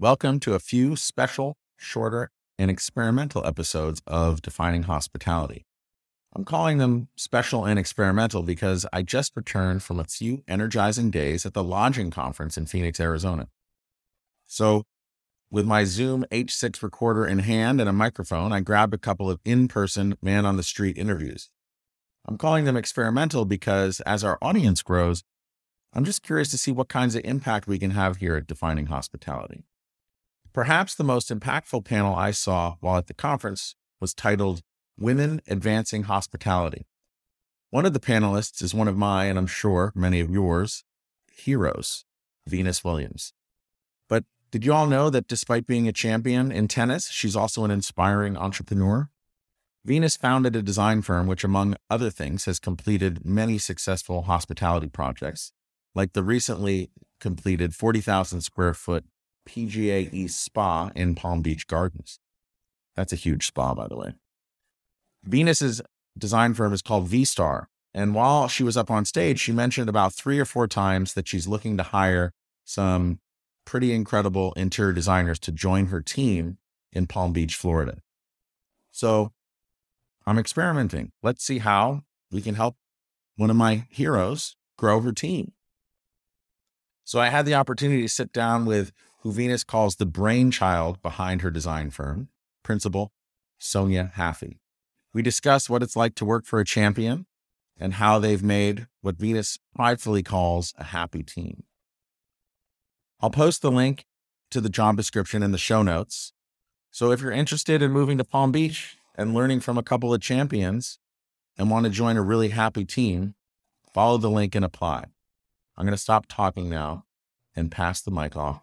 Welcome to a few special, shorter, and experimental episodes of Defining Hospitality. I'm calling them special and experimental because I just returned from a few energizing days at the Lodging Conference in Phoenix, Arizona. So, with my Zoom H6 recorder in hand and a microphone, I grabbed a couple of in person, man on the street interviews. I'm calling them experimental because as our audience grows, I'm just curious to see what kinds of impact we can have here at Defining Hospitality. Perhaps the most impactful panel I saw while at the conference was titled Women Advancing Hospitality. One of the panelists is one of my, and I'm sure many of yours, heroes, Venus Williams. But did you all know that despite being a champion in tennis, she's also an inspiring entrepreneur? Venus founded a design firm which, among other things, has completed many successful hospitality projects, like the recently completed 40,000 square foot PGA East Spa in Palm Beach Gardens. That's a huge spa, by the way. Venus's design firm is called V Starr. And while she was up on stage, she mentioned about three or four times that she's looking to hire some pretty incredible interior designers to join her team in Palm Beach, Florida. So I'm experimenting. Let's see how we can help one of my heroes grow her team. So I had the opportunity to sit down with who Venus calls the brainchild behind her design firm, Principal Sonia Haffey. We discuss what it's like to work for a champion and how they've made what Venus pridefully calls a happy team. I'll post the link to the job description in the show notes. So if you're interested in moving to Palm Beach and learning from a couple of champions and want to join a really happy team, follow the link and apply. I'm going to stop talking now and pass the mic off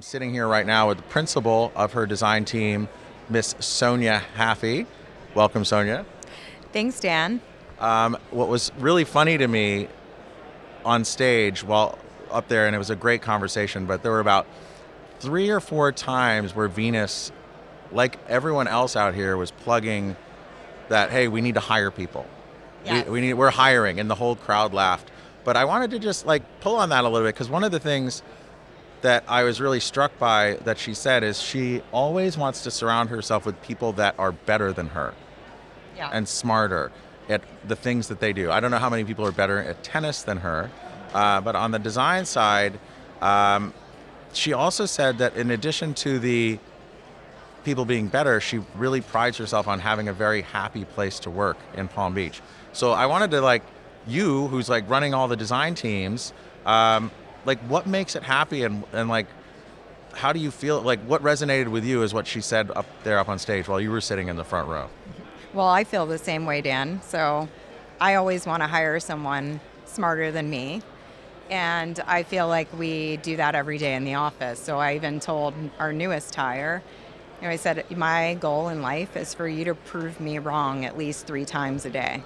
I'm sitting here right now with the principal of her design team, Miss Sonia Haffey. Welcome, Sonia. Thanks, Dan. Um, what was really funny to me on stage while up there, and it was a great conversation, but there were about three or four times where Venus, like everyone else out here, was plugging that, hey, we need to hire people. Yeah. We, we need, we're hiring, and the whole crowd laughed. But I wanted to just like pull on that a little bit because one of the things that I was really struck by that she said is she always wants to surround herself with people that are better than her Yeah. and smarter at the things that they do. I don't know how many people are better at tennis than her, uh, but on the design side, um, she also said that in addition to the people being better, she really prides herself on having a very happy place to work in Palm Beach. So I wanted to like you, who's like running all the design teams, um, like what makes it happy and and like how do you feel like what resonated with you is what she said up there up on stage while you were sitting in the front row. well, I feel the same way, Dan. So I always want to hire someone smarter than me. And I feel like we do that every day in the office. So I even told our newest hire, you know, I said, my goal in life is for you to prove me wrong at least three times a day.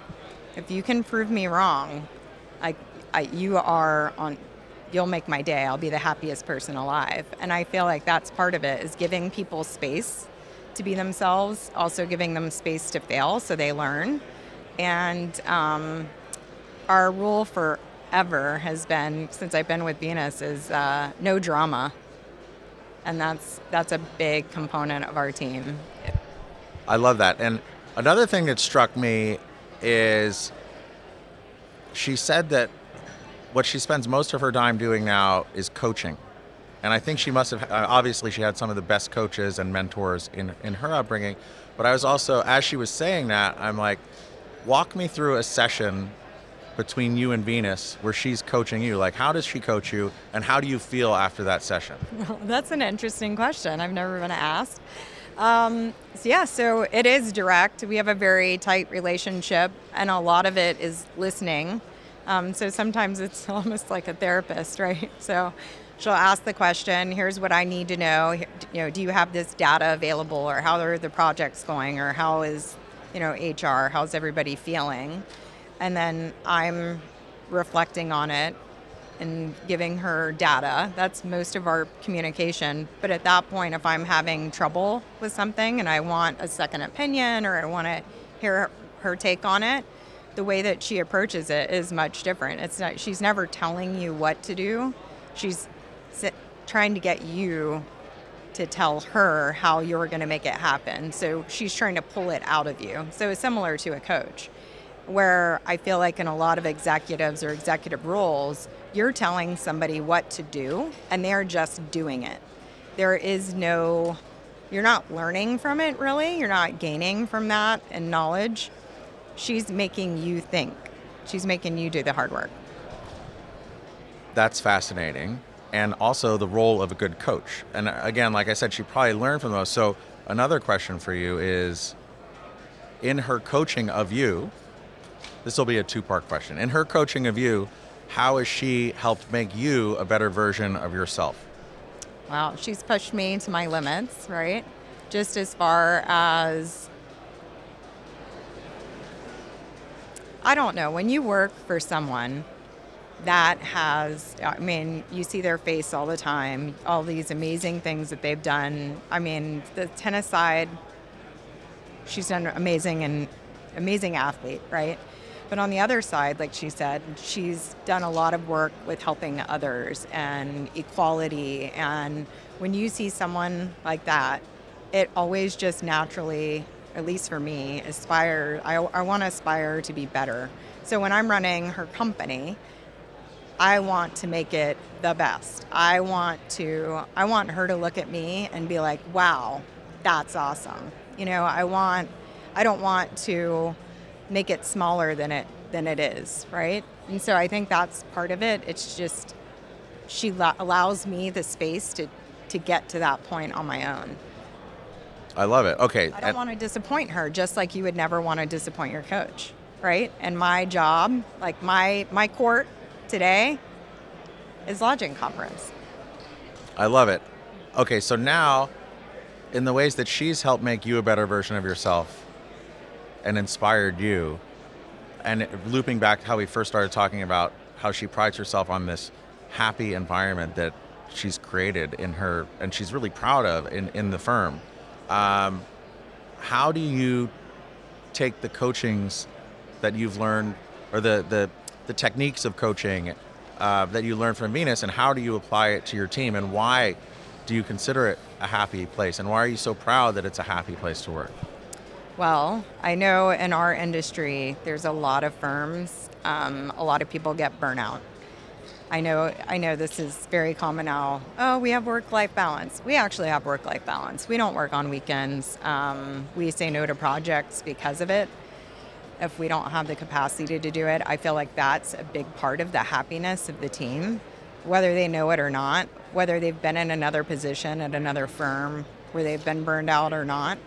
If you can prove me wrong, I, I, you are on, you'll make my day. I'll be the happiest person alive. And I feel like that's part of it is giving people space to be themselves, also giving them space to fail so they learn. And um, our rule forever has been, since I've been with Venus, is uh, no drama. And that's that's a big component of our team. I love that. And another thing that struck me is she said that what she spends most of her time doing now is coaching. And I think she must have, uh, obviously, she had some of the best coaches and mentors in, in her upbringing. But I was also, as she was saying that, I'm like, walk me through a session between you and Venus where she's coaching you. Like, how does she coach you, and how do you feel after that session? Well, That's an interesting question. I've never been asked. Um, so yeah, so it is direct. We have a very tight relationship, and a lot of it is listening. Um, so sometimes it's almost like a therapist, right? So she'll ask the question, here's what I need to know. You know, do you have this data available or how are the projects going or how is, you know, HR, how's everybody feeling? And then I'm reflecting on it and giving her data. That's most of our communication. But at that point, if I'm having trouble with something and I want a second opinion or I want to hear her take on it, the way that she approaches it is much different. It's not she's never telling you what to do. She's trying to get you to tell her how you're going to make it happen. So she's trying to pull it out of you. So it's similar to a coach where I feel like in a lot of executives or executive roles, you're telling somebody what to do and they're just doing it. There is no, you're not learning from it really, you're not gaining from that and knowledge. She's making you think, she's making you do the hard work. That's fascinating. And also the role of a good coach. And uh, again, like I said, she probably learned from those. So, another question for you is in her coaching of you, this will be a two part question. In her coaching of you, how has she helped make you a better version of yourself? Well, she's pushed me to my limits, right? Just as far as I don't know, when you work for someone that has, I mean, you see their face all the time, all these amazing things that they've done. I mean, the tennis side, she's done amazing and amazing athlete, right? But on the other side, like she said, she's done a lot of work with helping others and equality. And when you see someone like that, it always just naturally, at least for me, aspire. I, I want to aspire to be better. So when I'm running her company, I want to make it the best. I want to I want her to look at me and be like, "Wow, that's awesome." You know, I want I don't want to make it smaller than it than it is, right? And so I think that's part of it. It's just she lo- allows me the space to to get to that point on my own. I love it. Okay. I don't want to disappoint her just like you would never want to disappoint your coach, right? And my job, like my my court today is lodging conference. I love it. Okay, so now in the ways that she's helped make you a better version of yourself, and inspired you. And looping back to how we first started talking about how she prides herself on this happy environment that she's created in her, and she's really proud of in, in the firm. Um, how do you take the coachings that you've learned, or the, the, the techniques of coaching uh, that you learned from Venus, and how do you apply it to your team, and why do you consider it a happy place, and why are you so proud that it's a happy place to work? Well, I know in our industry, there's a lot of firms. Um, a lot of people get burnout. I know. I know this is very common now. Oh, we have work-life balance. We actually have work-life balance. We don't work on weekends. Um, we say no to projects because of it. If we don't have the capacity to do it, I feel like that's a big part of the happiness of the team, whether they know it or not, whether they've been in another position at another firm where they've been burned out or not.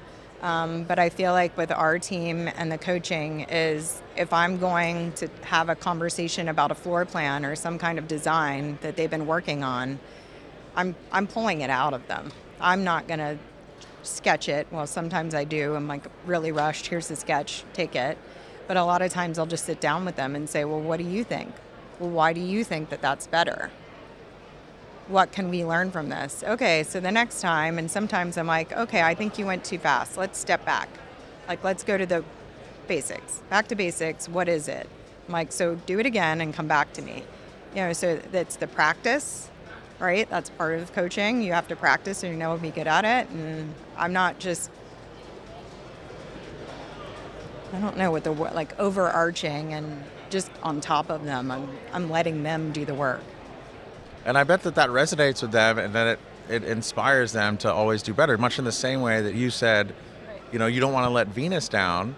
Um, but I feel like with our team and the coaching is if I'm going to have a conversation about a floor plan or some kind of design that they've been working on, I'm I'm pulling it out of them. I'm not going to sketch it. Well, sometimes I do. I'm like really rushed. Here's the sketch. Take it. But a lot of times I'll just sit down with them and say, "Well, what do you think? Well, why do you think that that's better?" What can we learn from this? Okay, so the next time, and sometimes I'm like, okay, I think you went too fast. Let's step back. Like, let's go to the basics. Back to basics. What is it? I'm like, so do it again and come back to me. You know, so that's the practice, right? That's part of coaching. You have to practice and you know be good at it. And I'm not just, I don't know what the like overarching and just on top of them. I'm I'm letting them do the work. And I bet that that resonates with them and that it, it inspires them to always do better, much in the same way that you said, you know, you don't want to let Venus down.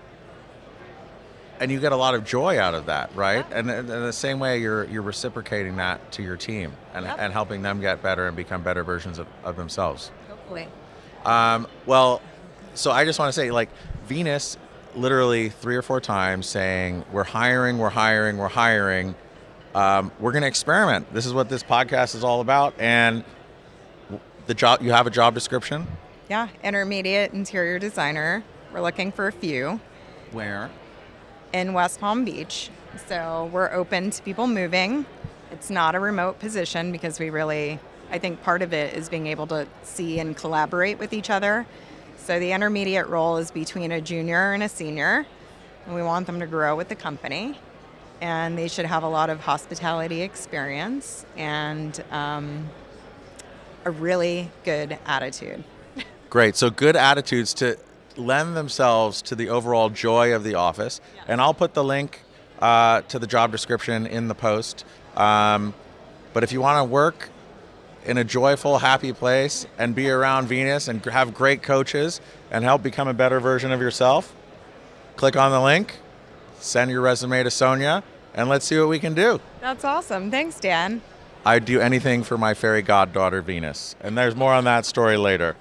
And you get a lot of joy out of that, right? And in the same way, you're you're reciprocating that to your team and, yep. and helping them get better and become better versions of, of themselves. Hopefully. Um, well, so I just want to say, like, Venus literally three or four times saying, We're hiring, we're hiring, we're hiring um, we're going to experiment. This is what this podcast is all about. And the job, you have a job description? Yeah, intermediate interior designer. We're looking for a few Where? in West Palm Beach. So we're open to people moving. It's not a remote position because we really, I think part of it is being able to see and collaborate with each other. So the intermediate role is between a junior and a senior, and we want them to grow with the company. And they should have a lot of hospitality experience and um, a really good attitude. Great. So good attitudes to lend themselves to the overall joy of the office. And I'll put the link uh, to the job description in the post. Um, but if you want to work in a joyful, happy place and be around Venus and have great coaches and help become a better version of yourself, click on the link, send your resume to Sonia, and let's see what we can do. That's awesome. Thanks, Dan. I'd do anything for my fairy goddaughter Venus. And there's more on that story later.